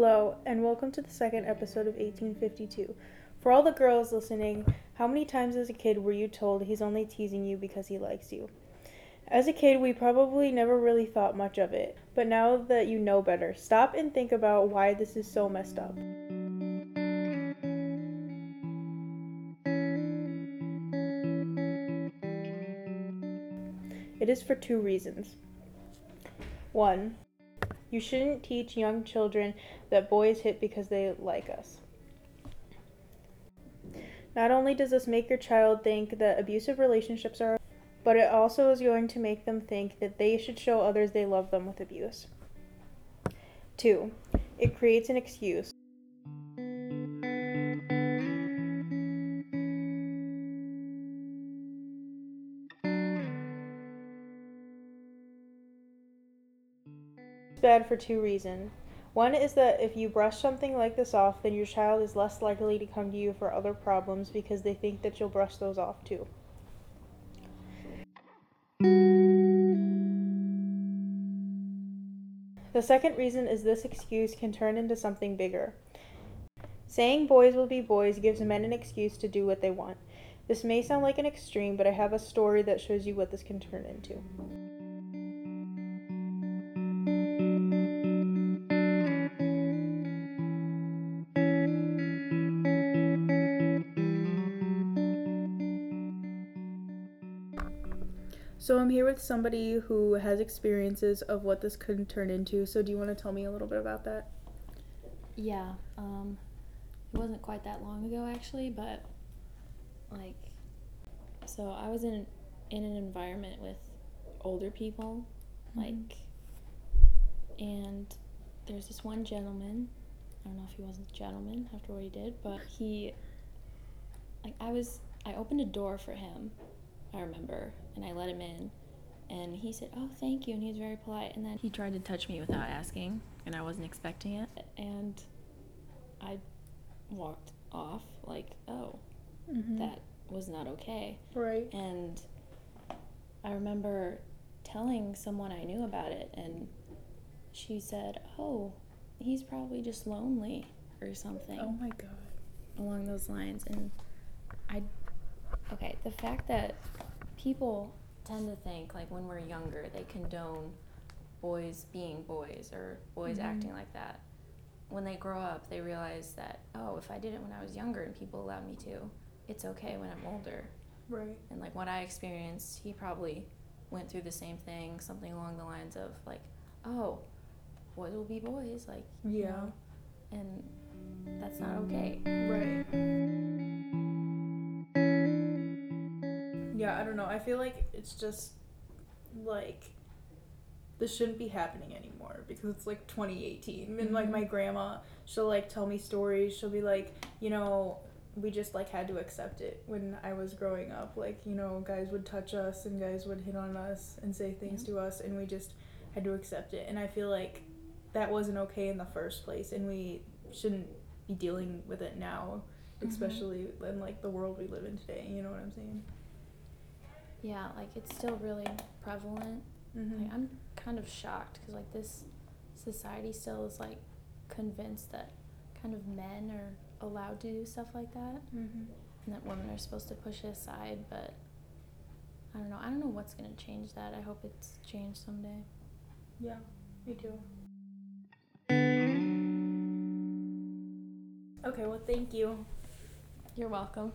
Hello, and welcome to the second episode of 1852. For all the girls listening, how many times as a kid were you told he's only teasing you because he likes you? As a kid, we probably never really thought much of it, but now that you know better, stop and think about why this is so messed up. It is for two reasons. One, you shouldn't teach young children that boys hit because they like us. Not only does this make your child think that abusive relationships are, but it also is going to make them think that they should show others they love them with abuse. Two, it creates an excuse. Bad for two reasons. One is that if you brush something like this off, then your child is less likely to come to you for other problems because they think that you'll brush those off too. The second reason is this excuse can turn into something bigger. Saying boys will be boys gives men an excuse to do what they want. This may sound like an extreme, but I have a story that shows you what this can turn into. So I'm here with somebody who has experiences of what this could turn into. So do you want to tell me a little bit about that? Yeah, um, it wasn't quite that long ago actually, but like, so I was in in an environment with older people, Mhm. like, and there's this one gentleman. I don't know if he was a gentleman after what he did, but he, like, I was I opened a door for him, I remember, and I let him in, and he said, "Oh, thank you," and he was very polite, and then he tried to touch me without asking, and I wasn't expecting it, and I walked off like, "Oh, Mm-hmm. that was not okay." right. And I remember telling someone I knew about it, and she said, "Oh, he's probably just lonely or something Oh my god. along those lines." And I, okay, the fact that people tend to think like when we're younger they condone boys being boys or boys Mhm. acting like that. When they grow up, they realize that oh, if I did it when I was younger and people allowed me to, it's okay when I'm older. Right. And like what I experienced, he probably went through the same thing, something along the lines of like, oh, boys will be boys, like you Yeah. know, and that's not okay. Right. Yeah, I don't know. I feel like it's just like this shouldn't be happening anymore because it's like 2018 and like Mhm. my grandma she'll like tell me stories she'll be like you know we just like had to accept it when i was growing up like you know guys would touch us and guys would hit on us and say things Yeah. to us and we just had to accept it and i feel like that wasn't okay in the first place and we shouldn't be dealing with it now Mhm. especially in like the world we live in today you know what i'm saying Yeah, like it's still really prevalent. mm-hmm. Like I'm kind of shocked because like this society still is like convinced that kind of men are allowed to do stuff like that Mm-hmm. and that women are supposed to push it aside. But I don't know. I don't know what's gonna change that. I hope it's changed someday. Yeah, me too. Okay, well, thank you. You're welcome.